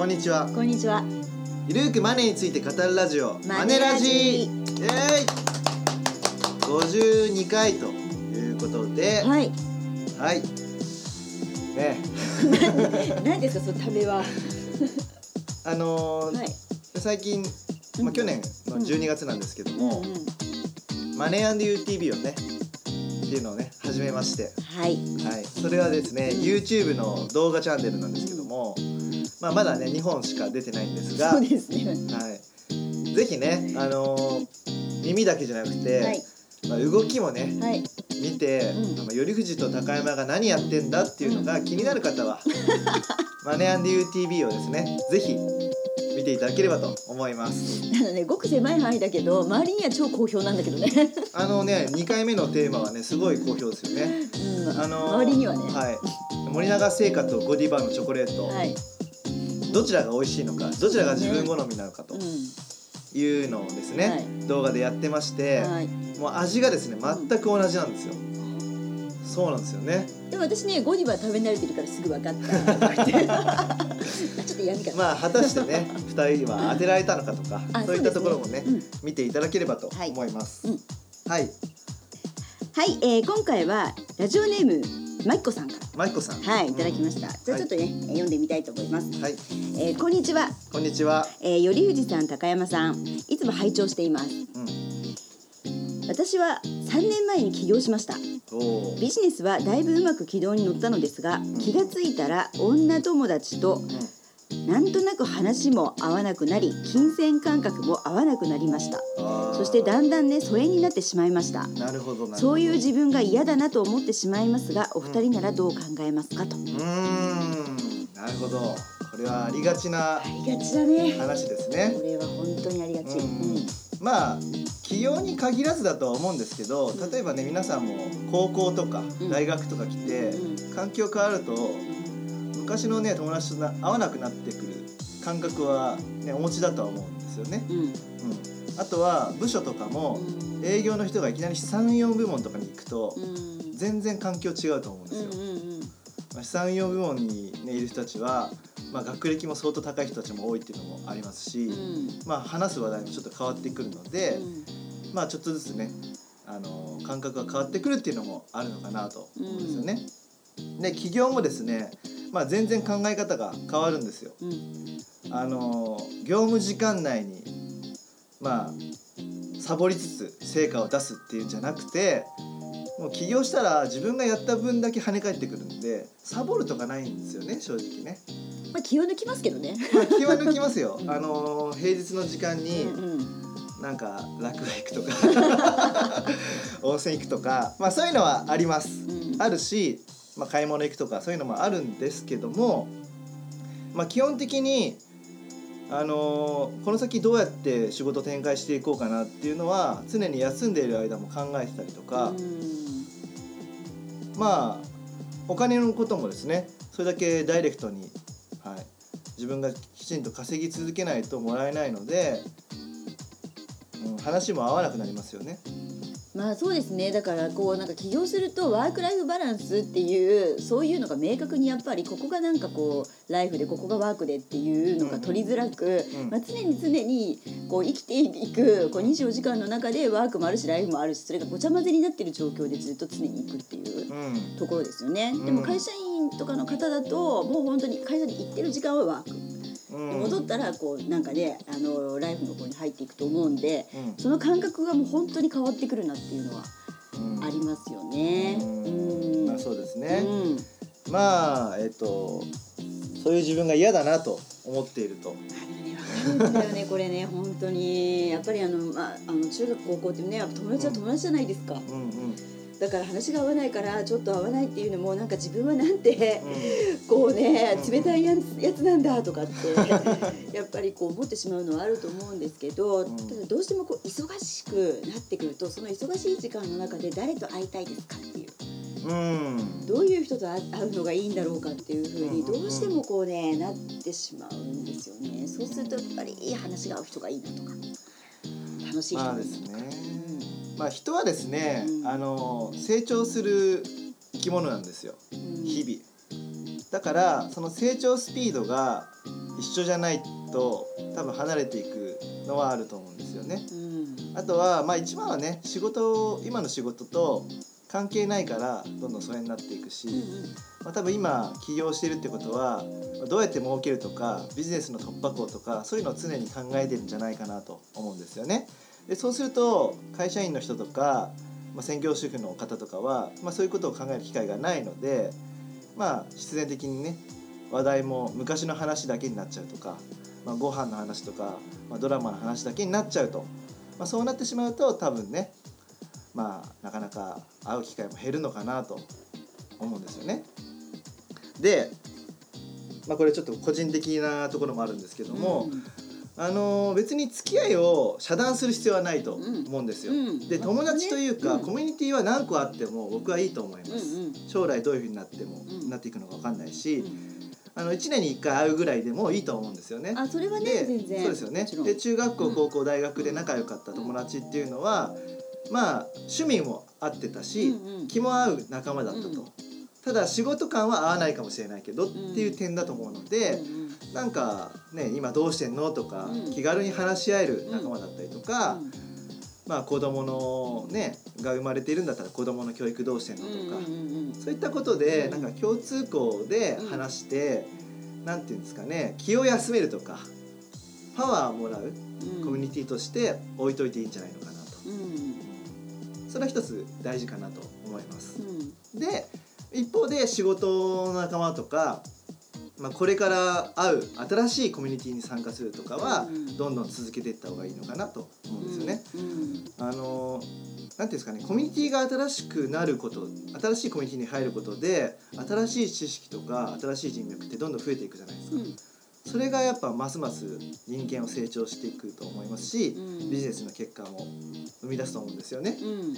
こんにちは。こんにちは。ゆるーくマネーについて語るラジオマネラジイエーイ。52回ということで。はい。はい。ね。何ですかそのためは。あのーはい。最近、まあ、去年の12月なんですけども、うんうんマネー &UTV をねっていうのをね始めまして。はい。はい、それはですね YouTube の動画チャンネルなんですけども、まあ、まだね2本しか出てないんですが、そうはい、ですね。ぜひね、あのー耳だけじゃなくて、はい。まあ、動きもねはい。見て、うんまあ頼藤と高山が何やってんだっていうのが気になる方は「マネー &UTV」をですねぜひ見ていただければと思います。あのね、ごく狭い範囲だけど、周りには超好評なんだけどね。あのね2回目のテーマはねすごい好評ですよね。うん。あのー周りにはね。はい、森永製菓とゴディバのチョコレート、はい。どちらが美味しいのかどちらが自分好みなのかとういうのをですね、はい。動画でやってまして、ん。はい。もう味がですね全く同じなんですよ、そうなんですよね。でも私ね、ゴディバ食べ慣れてるからすぐ分かった。ちょっと闇かな。まあ果たしてね2人は当てられたのかとかあそういったところもねそうですね見ていただければと思います。うんうん。はい、はい、えー、今回はラジオネームまきこさんから。マイコさんはい、いただきましした。じゃあちょっとね、えー読んでみたいと思います。はいえー、こんにちは。こんにちはえー、頼藤さん、高山さん、いつも拝聴しています。うん私は3年前に起業しました。ビジネスはだいぶうまく軌道に乗ったのですが、気がついたら女友達となんとなく話も合わなくなり、金銭感覚も合わなくなりました。そしてだんだんね、疎遠になってしまいました。なるほどそういう自分が嫌だなと思ってしまいますが、お二人ならどう考えますかと。うーんなるほどこれはありがちなありがちだね。話ですねこれは本当にありがち。うんうんまあ起業に限らずだとは思うんですけど例えばね皆さんも高校とかうん大学とか来て、う環境変わると昔のね友達とな会わなくなってくる感覚は、ね、お持ちだとは思うんですよね。うん。うん、あとは部署とかもうん営業の人がいきなり34部門とかに行くとうん。全然環境違うと思うんですよ。うんうんうん。まあ、34部門に、ね、いる人たちは、まあ、学歴も相当高い人たちも多いっていうのもありますし、うんまあ、話す話題もちょっと変わってくるので、うんまあちょっとずつねあの感覚が変わってくるっていうのもあるのかなと思うんですよね。で起業もですね、まあ、全然考え方が変わるんですよ。うんあの業務時間内にまあサボりつつ成果を出すっていうんじゃなくてもう起業したら自分がやった分だけ跳ね返ってくるんでサボるとかないんですよね正直ね。まあ気を抜きますけどね。まあ、気は抜きますよう。んあの平日の時間に、なんか落語行くとか 温泉行くとかまあそういうのはありますうんあるし、まあ、買い物行くとかそういうのもあるんですけども、まあ、基本的にあのーこの先どうやって仕事展開していこうかなっていうのは常に休んでいる間も考えてたりとか、まあお金のこともですねそれだけダイレクトに、はい、自分がきちんと稼ぎ続けないともらえないので、うん、話も合わなくなりますよね。まあそうですねだからこうなんか起業するとワークライフバランスっていうそういうのが明確にやっぱりここがなんかこうライフでここがワークでっていうのが取りづらく、うんまあ、常に常にこう生きていくこう24時間の中でワークもあるしライフもあるしそれがごちゃ混ぜになってる状況でずっと常に行くっていううんところですよね。んでも会社員とかの方だともう本当に会社に行ってる時間はワーク。うん。戻ったらこうなんかねあのライフの方に入っていくと思うんでうん。その感覚がもう本当に変わってくるなっていうのはうん。ありますよね。うん。うん。まあそうですね、うん。まあえっとそういう自分が嫌だなと思っていると、だよねこれね本当に。やっぱりあのまああの中学高校ってねやっぱ友達は友達じゃないですか。うんうんだから話が合わないからちょっと合わないっていうのもなんか自分はなんてうこうねうん。冷たいやつやつなんだとかって やっぱりこう思ってしまうのはあると思うんですけど、うん。ただどうしてもこう忙しくなってくるとその忙しい時間の中で誰と会いたいですかっていう。んうん。どういう人と会会うのがいいんだろうかっていうふうにどうしてもこうねなってしまうんですよね。そうするとやっぱりいい話が合う人がいいなとか楽しい人がいいなとか。まあですねまあ人はですね、あの成長する生き物なんですよ日々だからその成長スピードが一緒じゃないと多分離れていくのはあると思うんですよね。あとはまあ一番はね仕事を今の仕事と関係ないからどんどん疎遠になっていくし、まあ、多分今起業してるってことはどうやって儲けるとかビジネスの突破口とかそういうのを常に考えてるんじゃないかなと思うんですよね。でそうすると会社員の人とか、まあ、専業主婦の方とかは、まあ、そういうことを考える機会がないのでまあ必然的にね話題も昔の話だけになっちゃうとか、まあ、ご飯の話とか、まあ、ドラマの話だけになっちゃうと、まあ、そうなってしまうと多分ねまあなかなか会う機会も減るのかなと思うんですよね。で、まあ、これちょっと個人的なところもあるんですけども、あのー別に付き合いを遮断する必要はないと思うんですよ。うん。で友達というか、うん。コミュニティは何個あっても僕はいいと思います。将来どういうふうになっても、うん。なっていくのか分かんないし、うん。あの1年に1回会うぐらいでもいいと思うんですよね。あそれはねで全然。そうですよね。で中学校うん。高校大学で仲良かった友達っていうのは、まあ趣味も合ってたし、気も合う仲間だったと、うんただ仕事感は合わないかもしれないけど、ん。っていう点だと思うので、うなんかね今どうしてんのとか、うん。気軽に話し合える仲間だったりとか、うんまあ子供のねが生まれているんだったら子供の教育どうしてんのとか、そういったことでうんなんか共通項で話して、なんていうんですかね気を休めるとかパワーをもらううん。コミュニティとして置いといていいんじゃないのかなと、うん。それは一つ大事かなと思います。う。ん。で一方で仕事の仲間とか、まあ、これから会う新しいコミュニティに参加するとかはうんどんどん続けていった方がいいのかなと思うんですよね。うんあのなんていうんですかねコミュニティが新しくなること新しいコミュニティに入ることで新しい知識とか新しい人脈ってどんどん増えていくじゃないですか。うんそれがやっぱますます人間を成長していくと思いますし、うんビジネスの結果も生み出すと思うんですよね。うんうん、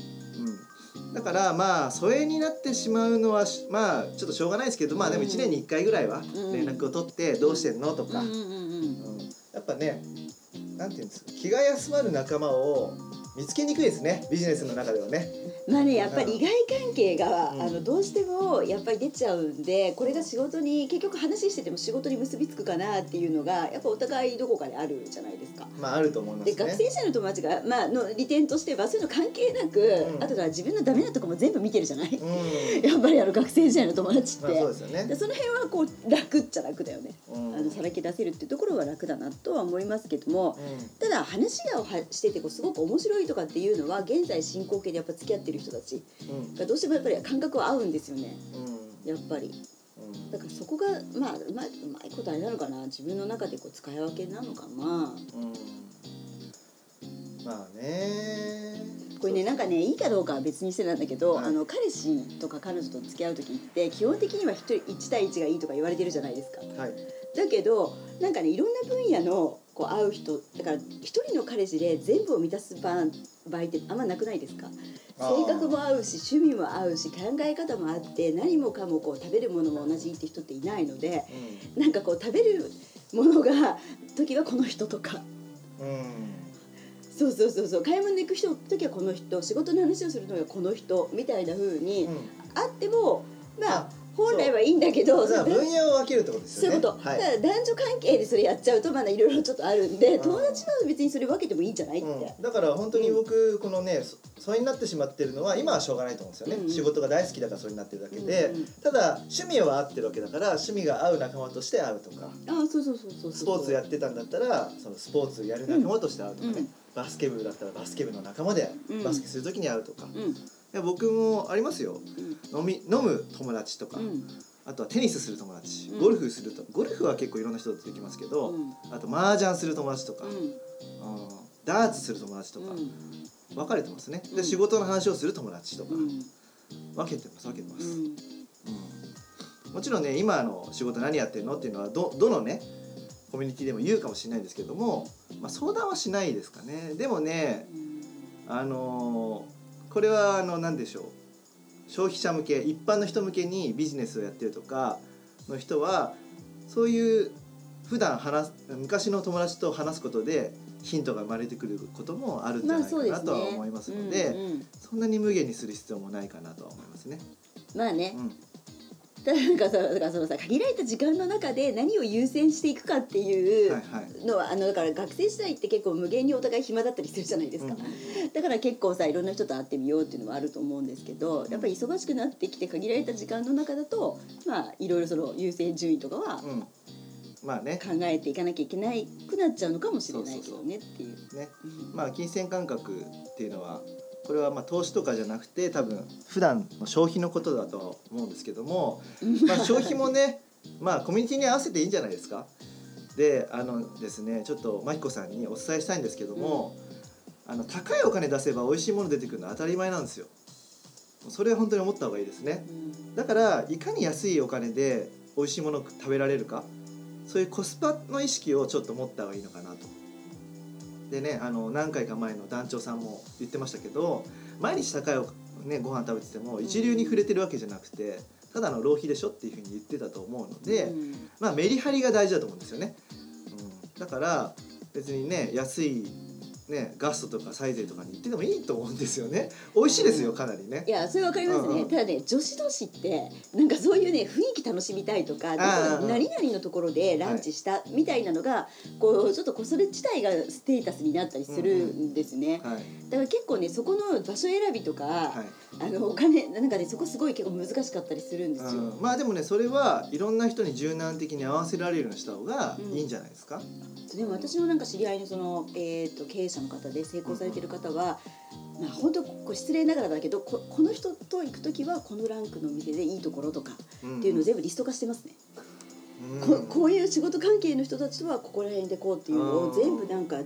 だからまあ疎遠になってしまうのはしまあちょっとしょうがないですけどまあでもうん1年に1回ぐらいはうん。連絡を取ってどうしてんの？とか、うん。やっぱねなんていうんですか気が休まる仲間を見つけにくいですねビジネスの中ではね。まあねやっぱり利害関係が、うん。あのどうしてもやっぱり出ちゃうんでこれが仕事に結局話してても仕事に結びつくかなっていうのがやっぱお互いどこかであるじゃないですか。まああると思いますでね。学生時代の友達が、まあの利点としてはそういうの関係なく、うん。あとは自分のダメなとこも全部見てるじゃない、うん、やっぱりあの学生時代の友達って、まあそうですよね。で。その辺はこう楽っちゃ楽だよね、うん。あのさらけ出せるっていうところは楽だなとは思いますけどもただ話がはしててこうすごく面白いとかっていうのは現在進行形でやっぱ付き合ってる人たち。がどうしてもやっぱり感覚は合うんですよね。うん。やっぱり。うん。だからそこがまあうまいことあれなのかな。自分の中でこう使い分けなのかな。うん。まあね。これねなんかねいいかどうかは別にしてなんだけど、はい。あの彼氏とか彼女と付き合う時って基本的には一人1対1がいいとか言われてるじゃないですか。はい。だけどなんかねいろんな分野のこう会う人だから一人の彼氏で全部を満たす場場合ってあんまなくないですか？性格も合うし趣味も合うし考え方もあって何もかもこう食べるものも同じって人っていないのでなんかこう食べるものが時はこの人とか。うん。うんそうそうそうそう。買い物に行く人時はこの人仕事の話をするのがこの人みたいな風にうん。あってもまああ本来はいいんだけど分野を分けるってことですよね。そういうこと、はい。だから男女関係でそれやっちゃうとまだいろいろちょっとあるんでうん。友達は別にそれ分けてもいいんじゃないって、うん、だから本当に僕このねそ疎遠になってしまってるのは今はしょうがないと思うんですよね、うん。うん仕事が大好きだからそうになってるだけで、うんうんただ趣味は合ってるわけだから趣味が合う仲間として会うとかああそうそうそうそうスポーツやってたんだったらそのスポーツやる仲間として会うとかね、うん。バスケ部だったらバスケ部の仲間でうん。バスケする時に会うとか、いうんや僕もありますよ。うん飲み飲む友達とか、うん。あとはテニスする友達。うん。ゴルフするとゴルフは結構いろんな人とできますけど、うん。あと麻雀する友達とか、うん。うん。ダーツする友達とか、分かれてますね。で、うん。仕事の話をする友達とか、うん。分けてます分けてます、うん。うん。もちろんね今の仕事何やってるのっていうのはどどのねコミュニティでも言うかもしれないんですけども、まあ、相談はしないですかね。でもねあのーこれはあの何でしょう？消費者向け一般の人向けにビジネスをやってるとかの人はそういう普段話す昔の友達と話すことでヒントが生まれてくることもあるんじゃないかなとは思いますので、うんうん。そんなに無限にする必要もないかなとは思いますね。まあね。うん なんかさだからそのさ限られた時間の中で何を優先していくかっていうはいはい。のは、あのだから学生時代って結構無限にお互い暇だったりするじゃないですか、うん。だから結構さいろんな人と会ってみようっていうのはあると思うんですけどやっぱり忙しくなってきて限られた時間の中だとまあいろいろその優先順位とかはうん。まあね。考えていかなきゃいけないくなっちゃうのかもしれないけどねっていう。ねうん。まあ金銭感覚っていうのはこれはまあ投資とかじゃなくて多分普段の消費のことだとは思うんですけども、まあ、消費もね まあコミュニティに合わせていいんじゃないですか？であのですねちょっと真彦さんにお伝えしたいんですけども、あの高いお金出せば美味しいもの出てくるのは当たり前なんですよ。それは本当に思った方がいいですね。うんだからいかに安いお金で美味しいものを食べられるかそういうコスパの意識をちょっと持った方がいいのかなと。でねあの何回か前の団長さんも言ってましたけど毎日高いお、ね、ご飯食べてても一流に触れてるわけじゃなくてただの浪費でしょっていうふうに言ってたと思うので、うん。まあメリハリが大事だと思うんですよね。うん、だから別にね安いねガストとかサイゼとかに行ってでもいいと思うんですよね。美味しいですよかなりね。い。やそれわかりますね、うんうん。ただね女子同士ってなんかそういうね雰囲気楽しみたいとか何々のところでランチしたみたいなのが、こうちょっとこうそれ自体がステータスになったりするんですね、はい。だから結構ねそこの場所選びとか、はい。あのお金なんかねそこすごい結構難しかったりするんですよ、うん、まあでもねそれはいろんな人に柔軟的に合わせられるようにした方がいいんじゃないですか？でも私のなんか知り合いのその、えー、と経営者の方で成功されてる方は、まあ本当こう失礼ながらだけどここの人と行く時はこのランクのお店でいいところとかうんっていうのを全部リスト化してますね、うんここういう仕事関係の人たちとはここら辺でこうっていうのうんを全部なんか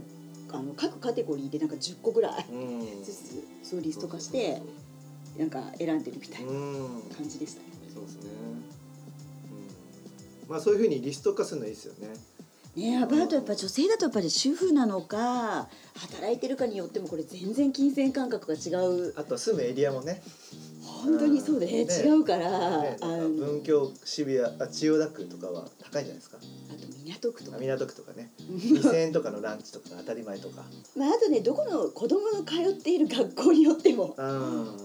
あの各カテゴリーでなんか10個ぐらいうんずつそうリスト化してなんか選んでるみたいなうん感じでしたね。そうですね。うん、まあそういうふうにリスト化するのいいですよね。ねアパートやっぱ女性だとやっぱり主婦なのか働いてるかによってもこれ全然金銭感覚が違うあとは住むエリアもね。本当にそうで、ね違うから、ね、あの文京渋谷あ千代田区とかは高いんじゃないですか。あと港区とかあ港区とかね。2000円とかのランチとかが当たり前とか。まあ、あとねどこの子供の通っている学校によってもうん。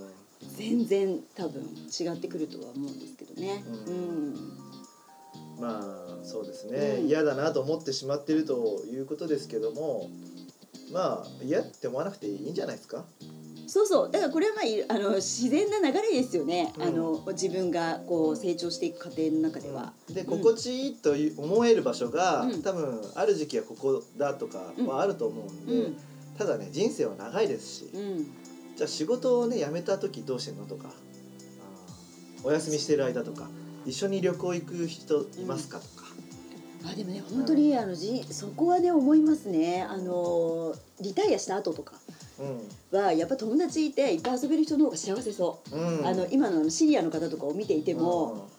全然多分違ってくるとは思うんですけどね。ううんんまあそうですね、うん。嫌だなと思ってしまってるということですけどもまあ嫌って思わなくていいんじゃないですか？そうそう。だからこれはまあいあの自然な流れですよね、うん。あの自分がこう成長していく過程の中では。でうん。心地いいと思える場所が、うん。多分ある時期はここだとかはあると思うんで、うん。ただね人生は長いですし、うん。じゃあ仕事をね辞めた時どうしてんのとかお休みしてる間とか一緒に旅行行く人いますかとか、あでもね本当にあのじそこはね思いますね。あのリタイアした後とかはやっぱ友達いていっぱい遊べる人の方が幸せそう、うん。うん、あの今のシニアの方とかを見ていても、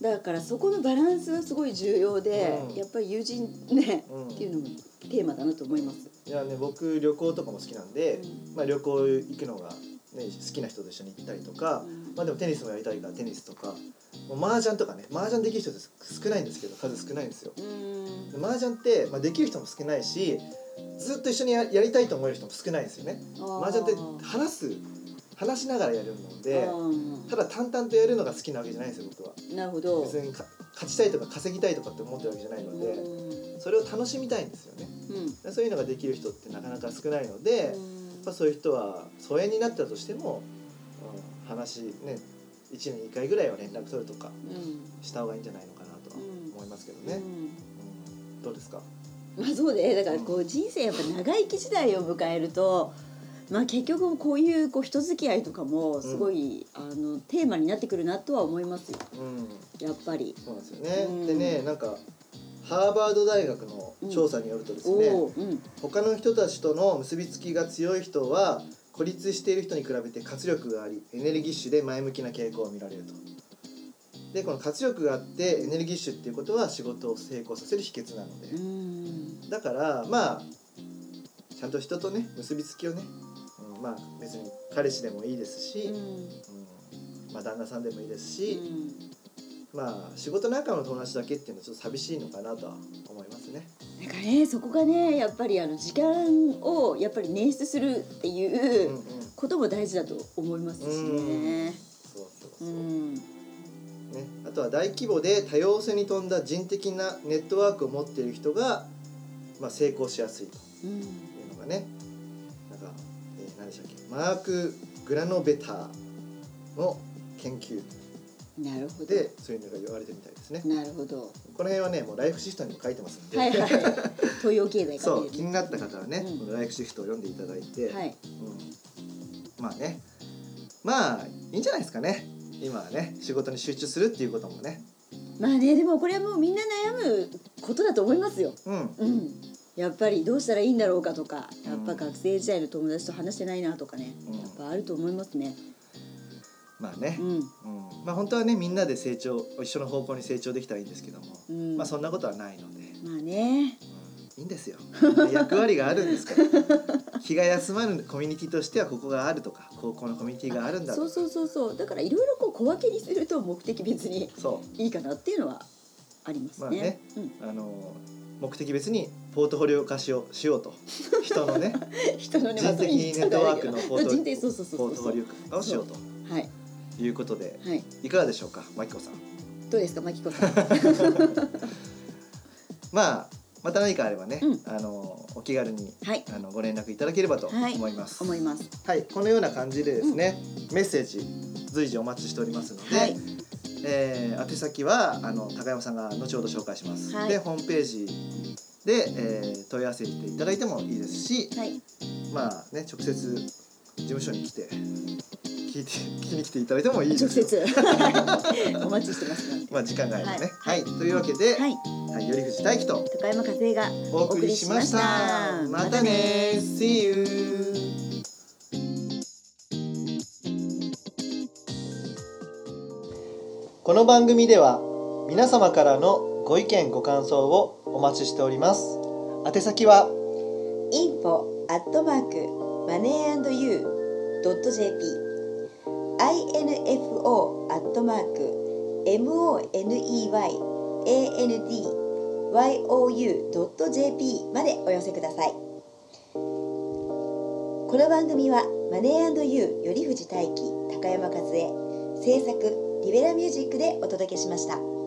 だからそこのバランスがすごい重要で、うん。やっぱり友人ね、うん。っていうのもテーマだなと思います。いやね僕旅行とかも好きなんで、うん。まあ、旅行行くのが、ね、好きな人と一緒に行ったりとか、うんまあでもテニスもやりたいからテニスとか麻雀とかね麻雀できる人って少ないんですけど数少ないんですよ。うんで麻雀って、まあ、できる人も少ないしずっと一緒にややりたいと思える人も少ないんですよね。麻雀って話す話しながらやるのであただ淡々とやるのが好きなわけじゃないんですよ僕は。ーなるほど。別にか勝ちたいとか稼ぎたいとかって思ってるわけじゃないのでうんそれを楽しみたいんですよね。うんでそういうのができる人ってなかなか少ないので。ぱそういう人は疎遠になったとしても、うん、話ね1年に1回ぐらいは連絡取るとかうん。した方がいいんじゃないのかなとはうん。思いますけどね、うん。うん。どうですか？まあそうでだからこう人生やっぱ長生き時代を迎えると。まあ結局こういうこう人付き合いとかもすごい、あのテーマになってくるなとは思いますよ。うん。やっぱり。そうなんですよね、うん。でねなんかハーバード大学の調査によるとですね、他の人たちとの結びつきが強い人は孤立している人に比べて活力がありエネルギッシュで前向きな傾向を見られると。でこの活力があってエネルギッシュっていうことは仕事を成功させる秘訣なので、うん、だからまあちゃんと人とね結びつきをね、うん、まあ別に彼氏でもいいですし、うん、うんまあ、旦那さんでもいいですうし、ん。まあ仕事仲間の友達だけっていうのはちょっと寂しいのかなとは思いますね。なんかねそこがねやっぱりあの時間をやっぱり捻出するっていうことも大事だと思いますしね。そうそうそうう。ん、ね、あとは大規模で多様性に富んだ人的なネットワークを持っている人が、まあ、成功しやすいとうんいうのがねなんか、えー何でしたっけ？マーク・グラノベターの研究なるほど。でそういうのが言われてみたいですね。なるほど。この辺はねもうライフシフトにも書いてますので、はいはい 東洋経済そう気になった方はね、うん。このライフシフトを読んでいただいて、はい。うん、まあね。まあいいんじゃないですかね。今はね仕事に集中するっていうこともね。まあねでもこれはもうみんな悩むことだと思いますよ。うん。うん。やっぱりどうしたらいいんだろうかとかやっぱうん学生時代の友達と話してないなとかねうん。やっぱあると思いますねまあね。う、ん。うん。まあ本当はねみんなで成長一緒の方向に成長できたらいいんですけども、うん。まあそんなことはないので、まあね。うん、いいんですよ。役割があるんですから。気が休まるコミュニティとしてはここがあるとか高校のコミュニティがあるんだとか。そうそうそうそう。だからいろいろこう小分けにすると目的別にそう。いいかなっていうのはありますね。まあね。うん、あの目的別にポートフォリオ化しようしようと。人のね。人のね人的ネットワークのポート人的そうそうそうそうポートフォリオ化をしようと。はいいうことではい。いかがでしょうかマキコさん。どうですかマキコさん。まあまた何かあればね、うん。あのお気軽にはい。あのご連絡いただければとはい。思います。思います。はい、このような感じでですね、メッセージ随時お待ちしておりますので、はい。えー宛先はあの高山さんが後ほど紹介します。はい。でホームページで、えー問い合わせていただいてもいいですし、はい。まあね直接事務所に来て聞いて聞きに来ていただいてもいいです直よ。接 お待ちしてますので。まあ時間があればね。は、はいいというわけで、はいはい、頼藤大樹と高山和恵がお送りしました。ましたね See you! この番組では皆様からのご意見ご感想をお待ちしております。宛先は info マークマネー &you nfo アットマーク mone yandyou.jp までお寄せください。この番組はマネーユー頼藤大輝高山和恵制作リベラミュージックでお届けしました。